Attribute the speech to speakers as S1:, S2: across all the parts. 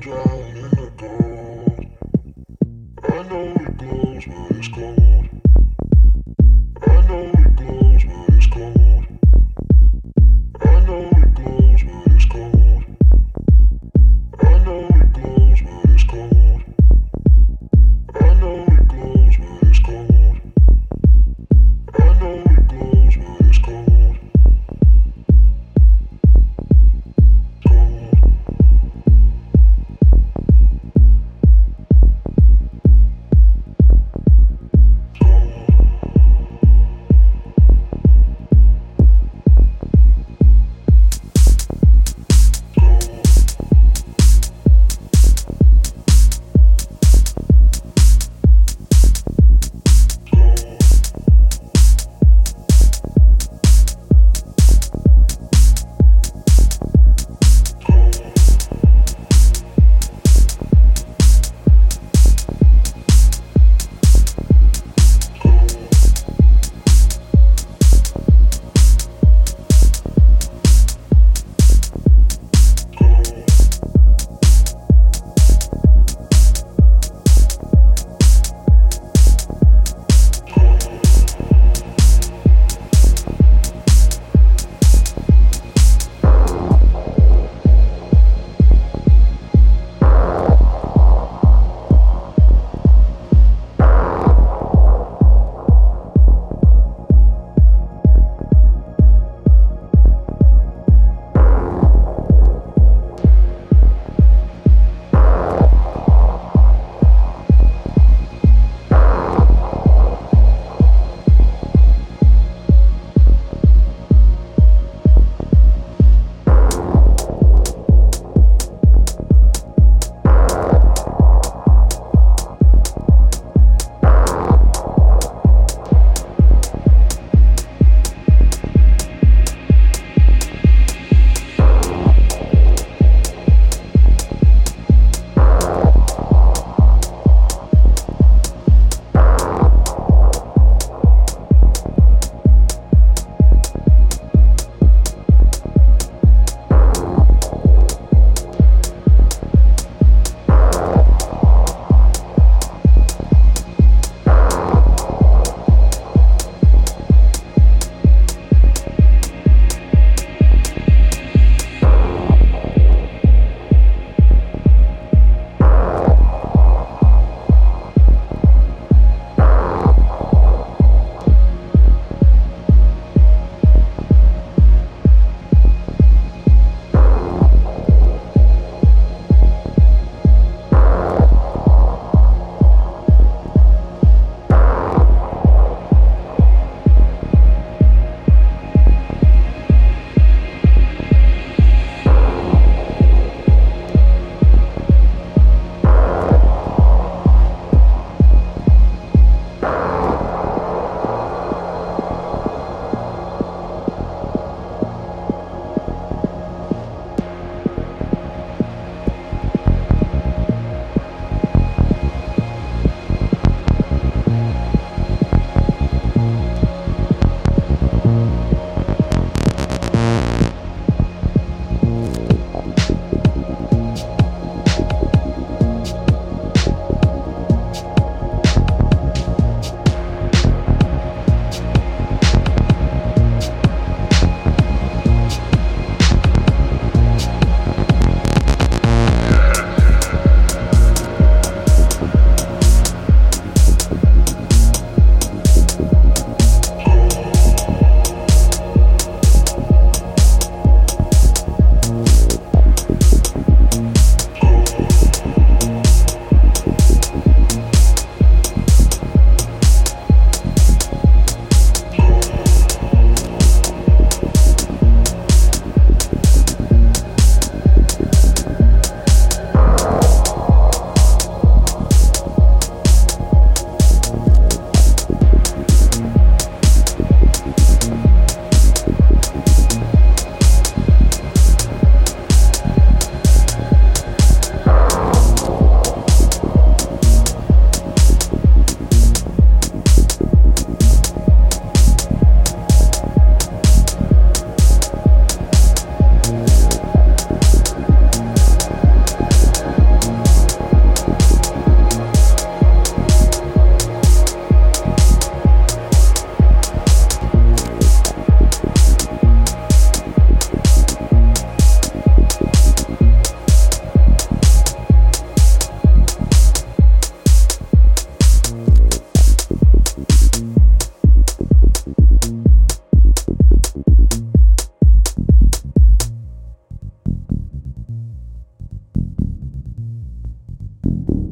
S1: down in the gold. I know it glows, but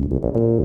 S1: Thank.